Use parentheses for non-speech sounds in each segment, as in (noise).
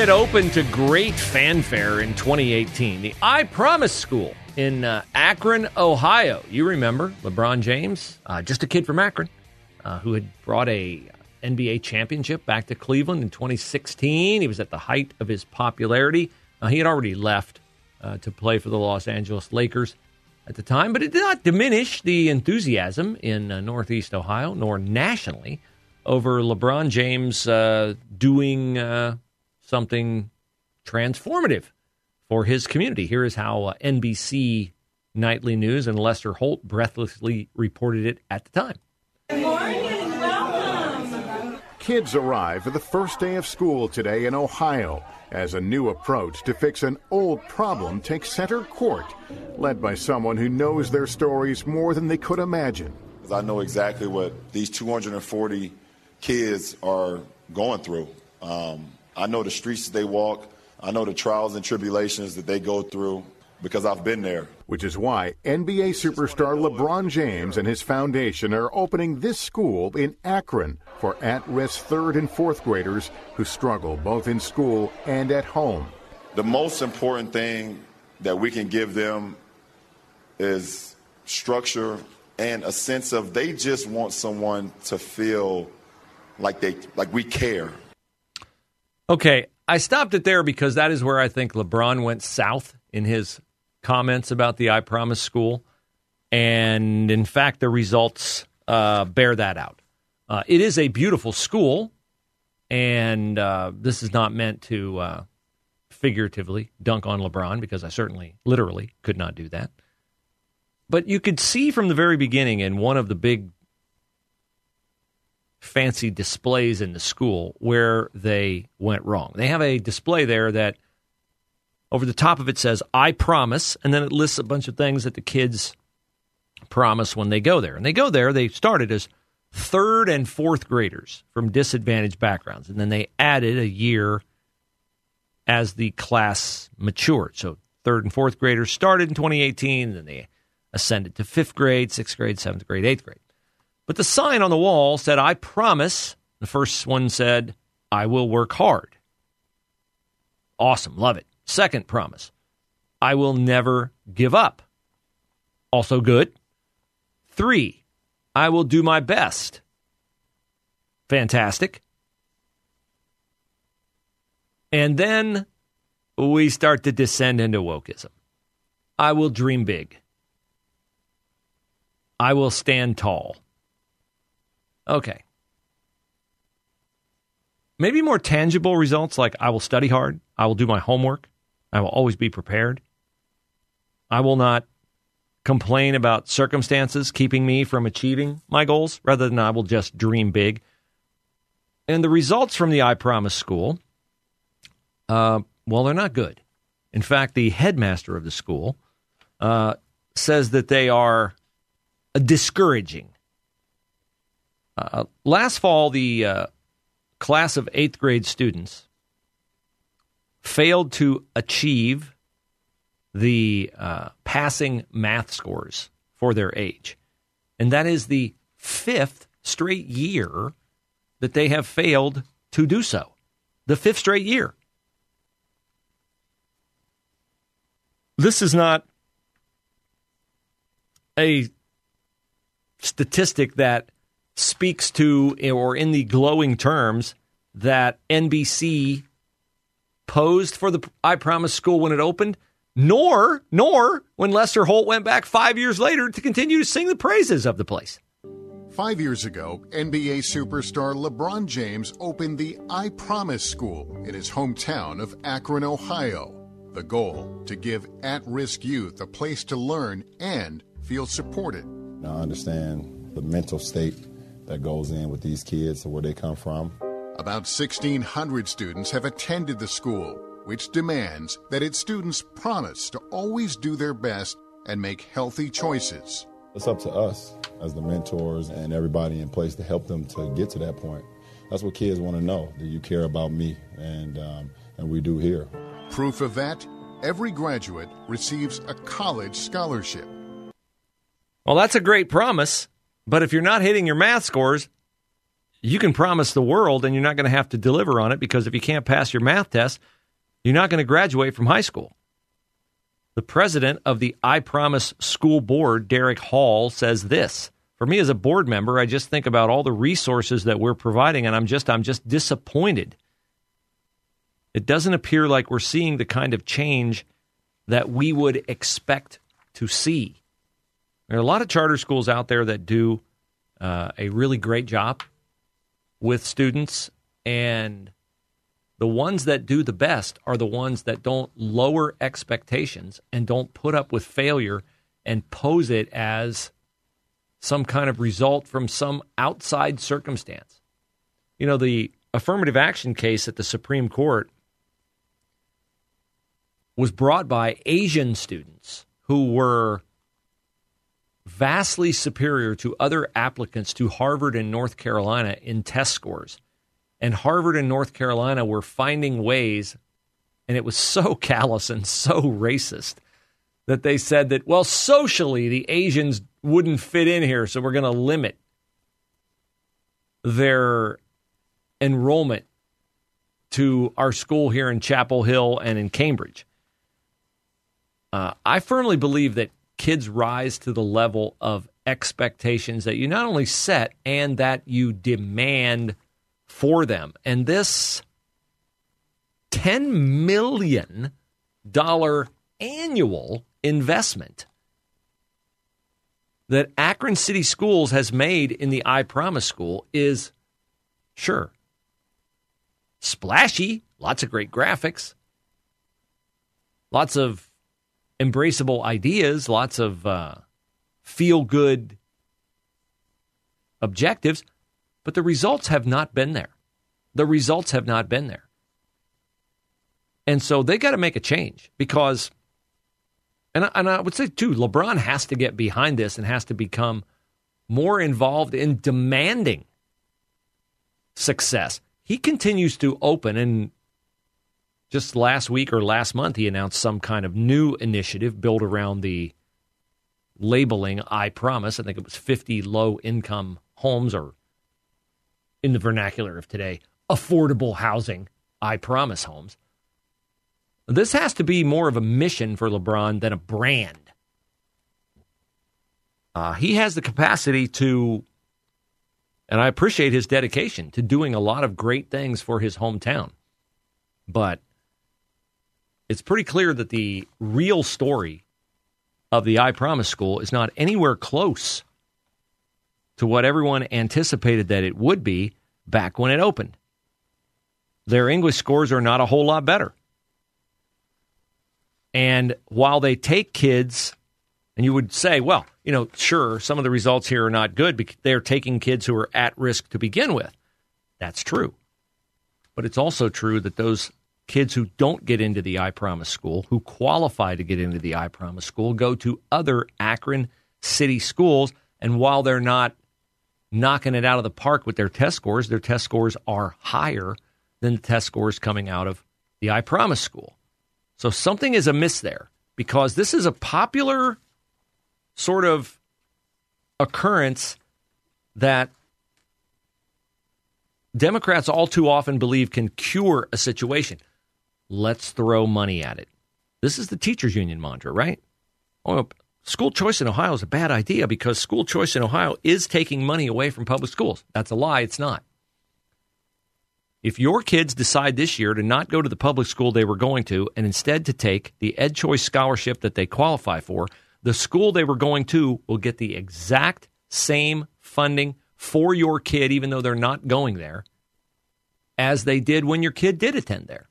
it opened to great fanfare in 2018. The I Promise School in uh, Akron, Ohio. You remember LeBron James, uh, just a kid from Akron, uh, who had brought a NBA championship back to Cleveland in 2016. He was at the height of his popularity. Uh, he had already left uh, to play for the Los Angeles Lakers at the time, but it did not diminish the enthusiasm in uh, Northeast Ohio nor nationally over LeBron James doing something transformative for his community. Here is how uh, NBC Nightly News and Lester Holt breathlessly reported it at the time. Good morning, welcome. Kids arrive for the first day of school today in Ohio as a new approach to fix an old problem takes center court, led by someone who knows their stories more than they could imagine. I know exactly what these 240 kids are going through. Um, I know the streets that they walk. I know the trials and tribulations that they go through because I've been there. Which is why NBA superstar LeBron James and his foundation are opening this school in Akron for at risk third and fourth graders who struggle both in school and at home. The most important thing that we can give them is structure and a sense of they just want someone to feel like they like we care Okay, I stopped it there because that is where I think LeBron went south in his comments about the I Promise School. And in fact, the results uh, bear that out. Uh, it is a beautiful school, and uh, this is not meant to uh, figuratively dunk on LeBron because I certainly, literally, could not do that. But you could see from the very beginning in one of the big fancy displays in the school where they went wrong. They have a display there that over the top of it says, I promise, and then it lists a bunch of things that the kids promise when they go there. And they go there, they started as third and fourth graders from disadvantaged backgrounds, and then they added a year as the class matured. So third and fourth graders started in 2018, then they ascended to fifth grade, sixth grade, seventh grade, eighth grade. But the sign on the wall said, I promise. The first one said, I will work hard. Awesome. Love it. Second promise, I will never give up. Also good. Three, I will do my best. Fantastic. And then we start to descend into wokeism. I will dream big. I will stand tall. Okay. Maybe more tangible results like I will study hard, I will do my homework, I will always be prepared. I will not complain about circumstances keeping me from achieving my goals rather than I will just dream big. And the results from the I Promise school, uh, well, they're not good. In fact, the headmaster of the school uh, says that they are discouraging. Uh, last fall, the uh, class of eighth grade students failed to achieve the uh, passing math scores for their age. And that is the fifth straight year that they have failed to do so. The fifth straight year. This is not a statistic that speaks to, or in the glowing terms that NBC posed for the I Promise School when it opened, nor nor when Lester Holt went back five years later to continue to sing the praises of the place. Five years ago, NBA superstar LeBron James opened the I Promise School in his hometown of Akron, Ohio. The goal to give at risk youth a place to learn and feel supported. And I understand the mental state that goes in with these kids and where they come from. About 1,600 students have attended the school, which demands that its students promise to always do their best and make healthy choices. It's up to us as the mentors and everybody in place to help them to get to that point. That's what kids want to know. that you care about me? And um, and we do here. Proof of that every graduate receives a college scholarship. Well, that's a great promise, but if you're not hitting your math scores, you can promise the world and you're not going to have to deliver on it because if you can't pass your math test, you're not going to graduate from high school. The president of the I Promise School Board, Derek Hall, says this. For me as a board member, I just think about all the resources that we're providing and I'm just I'm just disappointed it doesn't appear like we're seeing the kind of change that we would expect to see. There are a lot of charter schools out there that do uh, a really great job with students, and the ones that do the best are the ones that don't lower expectations and don't put up with failure and pose it as some kind of result from some outside circumstance. You know, the affirmative action case at the Supreme Court was brought by Asian students who were vastly superior to other applicants to Harvard and North Carolina in test scores. And Harvard and North Carolina were finding ways, and it was so (laughs) callous and so racist that they said that, well, socially, the Asians wouldn't fit in here, so we're going to limit their enrollment to our school here in Chapel Hill and in Cambridge. Uh, I firmly believe that kids rise to the level of expectations that you not only set and that you demand for them. And this $10 million annual investment that Akron City Schools has made in the I Promise School is sure splashy, lots of great graphics, lots of embraceable ideas, lots of uh, feel good objectives, but the results have not been there. The results have not been there. And so they got to make a change because, and I, and I would say too, LeBron has to get behind this and has to become more involved in demanding success. He continues to open, and just last week or last month, he announced some kind of new initiative built around the labeling I promise. I think it was 50 low income homes, or in the vernacular of today, affordable housing I promise homes. This has to be more of a mission for LeBron than a brand. Uh, he has the capacity to, and I appreciate his dedication to doing a lot of great things for his hometown. But it's pretty clear that the real story of the I Promise School is not anywhere close to what everyone anticipated that it would be back when it opened. Their English scores are not a whole lot better. And while they take kids, and you would say, well, you know, sure, some of the results here are not good because they're taking kids who are at risk to begin with. That's true. But it's also true that those kids who don't get into the I Promise school, who qualify to get into the I Promise school, go to other Akron city schools. And while they're not knocking it out of the park with their test scores, their test scores are higher than the test scores coming out of the I Promise school. So something is amiss there because this is a popular sort of occurrence that Democrats all too often believe can cure a situation. Let's throw money at it. This is the teachers union mantra, right? Oh, school choice in Ohio is a bad idea because school choice in Ohio is taking money away from public schools. That's a lie. It's not. If your kids decide this year to not go to the public school they were going to and instead to take the Ed Choice scholarship that they qualify for, the school they were going to will get the exact same funding for your kid, even though they're not going there, as they did when your kid did attend there.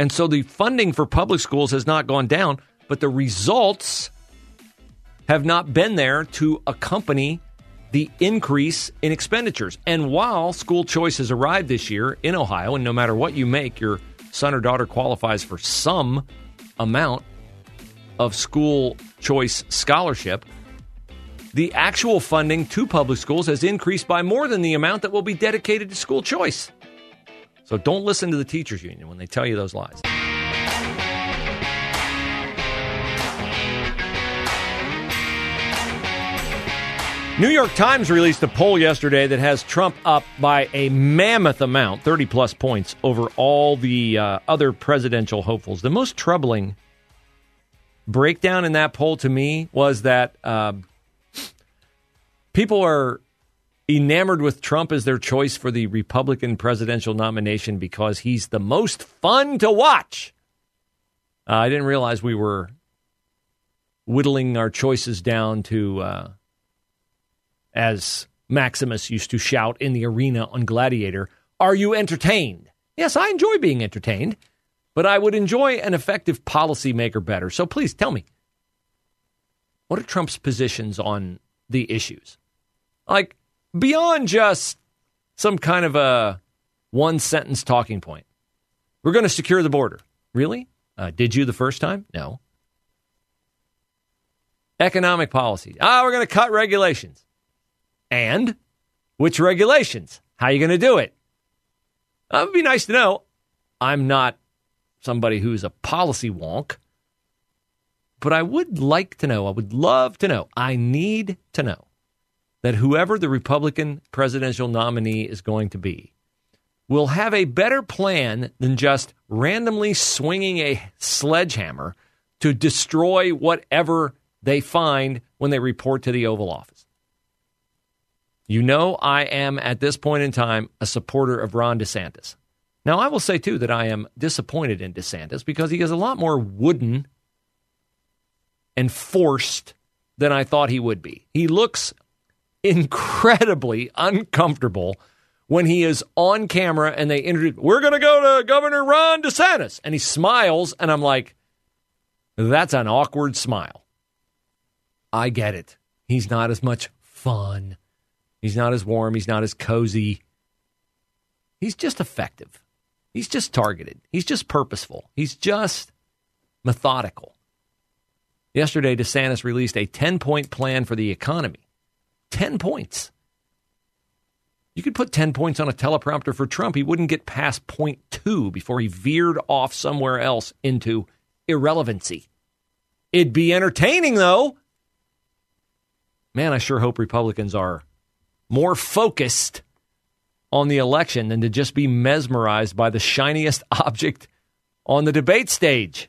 And so the funding for public schools has not gone down, but the results have not been there to accompany the increase in expenditures. And while school choice has arrived this year in Ohio, and no matter what you make, your son or daughter qualifies for some amount of school choice scholarship, the actual funding to public schools has increased by more than the amount that will be dedicated to school choice. So don't listen to the teachers union when they tell you those lies. New York Times released a poll yesterday that has Trump up by a mammoth amount, 30 plus points, over all the uh, other presidential hopefuls. The most troubling breakdown in that poll to me was that uh, people are enamored with Trump as their choice for the Republican presidential nomination because he's the most fun to watch. Uh, I didn't realize we were whittling our choices down to. Uh, as Maximus used to shout in the arena on Gladiator, Are you entertained? Yes, I enjoy being entertained, but I would enjoy an effective policymaker better. So please tell me, what are Trump's positions on the issues? Like, beyond just some kind of a one sentence talking point. We're going to secure the border. Really? Uh, did you the first time? No. Economic policy. Ah, we're going to cut regulations. And which regulations? How are you going to do it? That would be nice to know. I'm not somebody who's a policy wonk, but I would like to know, I would love to know, I need to know that whoever the Republican presidential nominee is going to be will have a better plan than just randomly swinging a sledgehammer to destroy whatever they find when they report to the Oval Office. You know, I am at this point in time a supporter of Ron DeSantis. Now, I will say too that I am disappointed in DeSantis because he is a lot more wooden and forced than I thought he would be. He looks incredibly uncomfortable when he is on camera and they introduce, we're going to go to Governor Ron DeSantis. And he smiles, and I'm like, that's an awkward smile. I get it. He's not as much fun He's not as warm. He's not as cozy. He's just effective. He's just targeted. He's just purposeful. He's just methodical. Yesterday, DeSantis released a 10 point plan for the economy. 10 points. You could put 10 points on a teleprompter for Trump. He wouldn't get past point two before he veered off somewhere else into irrelevancy. It'd be entertaining, though. Man, I sure hope Republicans are more focused on the election than to just be mesmerized by the shiniest (laughs) object on the debate stage.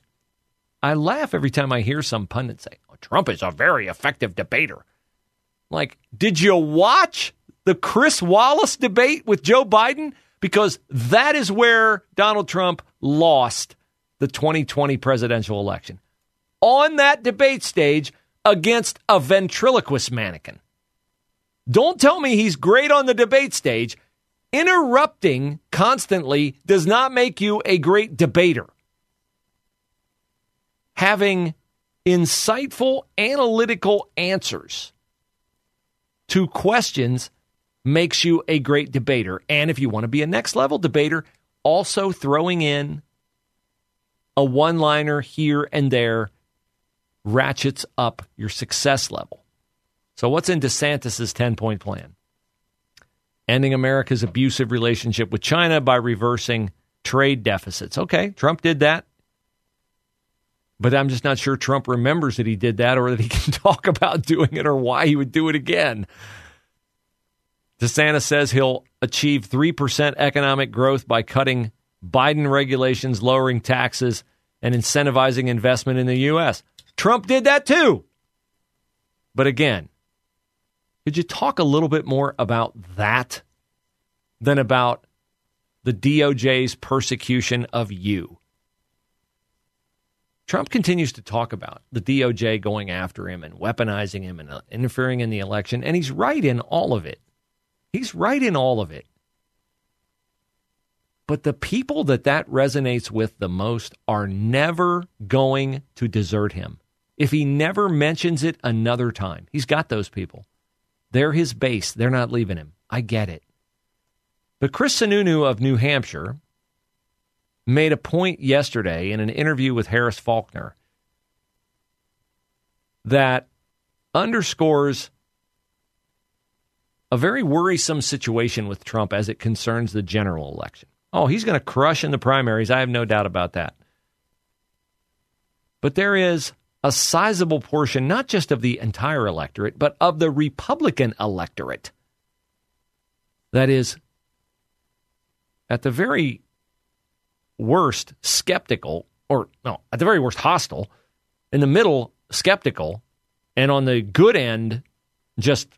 I laugh every time I hear some pundit say, oh, Trump is a very effective debater. Like, did you watch the Chris Wallace debate with Joe Biden? Because that is where Donald Trump lost the 2020 presidential election. On that debate stage against a ventriloquist mannequin. Don't tell me he's great on the debate stage. Interrupting constantly does not make you a great debater. Having insightful, analytical answers to questions makes you a great debater. And if you want to be a next level debater, also throwing in a one liner here and there ratchets up your success level. So, what's in DeSantis' 10 point plan? Ending America's abusive relationship with China by reversing trade deficits. Okay, Trump did that. But I'm just not sure Trump remembers that he did that or that he (laughs) can talk about doing it or why he would do it again. DeSantis says he'll achieve 3% economic growth by cutting Biden regulations, lowering taxes, and incentivizing investment in the U.S. Trump did that too. But again, could you talk a little bit more about that than about the DOJ's persecution of you? Trump continues to talk about the DOJ going after him and weaponizing him and uh, interfering in the election, and he's right in all of it. He's right in all of it. But the people that that resonates with the most are never going to desert him. if he never mentions it another time. He's got those people. They're his base. They're not leaving him. I get it. But Chris Sununu of New Hampshire made a point yesterday in an interview with Harris Faulkner that underscores a very worrisome situation with Trump as it concerns the general election. Oh, he's going to crush in the primaries. I have no doubt about that. But there is a sizable portion, not just of the entire electorate, but of the Republican electorate that is, at the very worst, skeptical, or no, at the very worst, hostile, in the middle, skeptical, and on the good end, just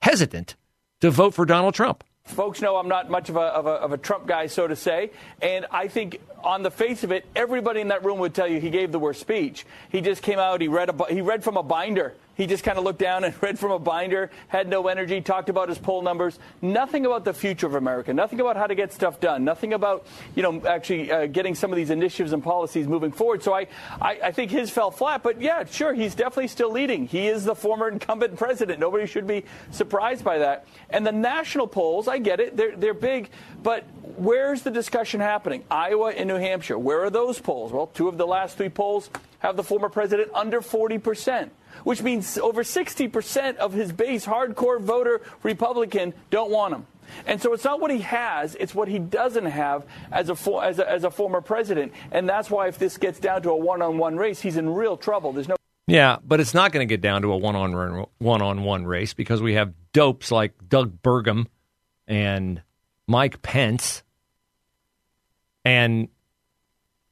hesitant to vote for Donald Trump. Folks know I'm not much of a, of, a, of a, Trump guy, so to say. And I think, on the face of it, everybody in that room would tell you he gave the worst speech. He just came out, he read, a, he read from a binder he just kind of looked down and (laughs) read from a binder, had no energy, talked about his poll numbers, nothing about the future of America, nothing about how to get stuff done, nothing about, you know, actually uh, getting some of these initiatives and policies moving forward. So I, I, I think his fell flat. But yeah, sure, he's definitely still leading. He is the former incumbent president. Nobody should be surprised by that. And the national polls, I get it, they're, they're big, but where's the discussion happening? Iowa and New Hampshire. Where are those polls? Well, two of the last three polls have the former president under 40 percent which means over 60% of his base, hardcore voter Republican, don't want him. And so it's not what he has, it's what he doesn't have as a, for, as a, as a former president. And that's why if this gets down to a one on one race, he's in real trouble. There's no. Yeah, but it's not going to get down to a one on one on one race because we have dopes like Doug Burgum and Mike Pence and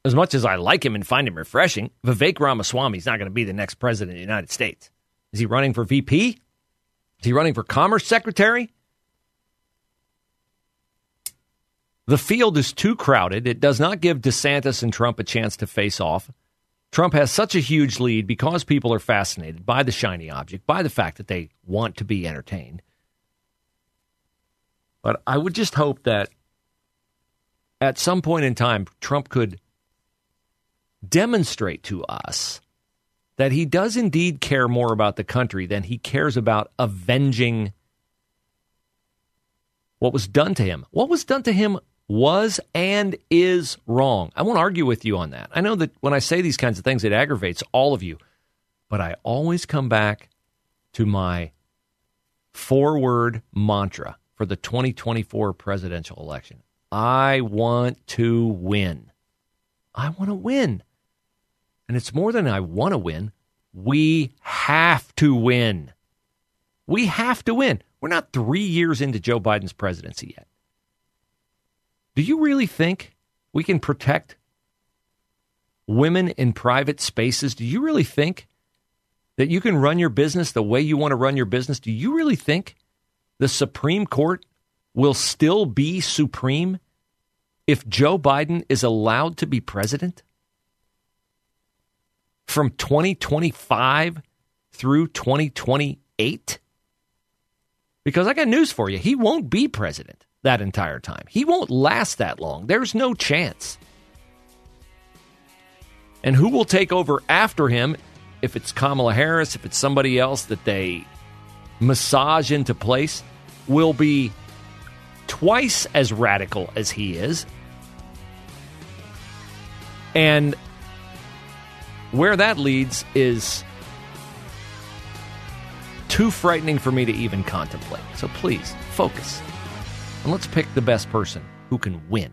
as much as I like him and find him refreshing, Vivek Ramaswamy is not going to be the next president of the United States. Is he running for VP? Is he running for Commerce Secretary? The field is too crowded. It does not give DeSantis and Trump a chance to face off. Trump has such a huge lead because people are fascinated by the shiny object, by the fact that they want to be entertained. But I would just hope that at some point in time, Trump could demonstrate to us that he does indeed care more about the country than he cares about avenging what was done to him. What was done to him was and is wrong. I won't argue with you on that. I know that when I say these kinds of things, it aggravates all of you, but I always come back to my four word mantra for the 2024 presidential election I want to win. I want to win. And it's more than I want to win. We have to win. We have to win. We're not three years into Joe Biden's presidency yet. Do you really think we can protect women in private spaces? Do you really think that you can run your business the way you want to run your business? Do you really think the Supreme Court will still be supreme if Joe Biden is allowed to be president? From 2025 through 2028? Because I got news for you. He won't be president that entire time. He won't last that long. There's no chance. And who will take over after him, if it's Kamala Harris, if it's somebody else that they massage into place, will be twice as radical as he is. And where that leads is too frightening for me to even contemplate. So please focus and let's pick the best person who can win.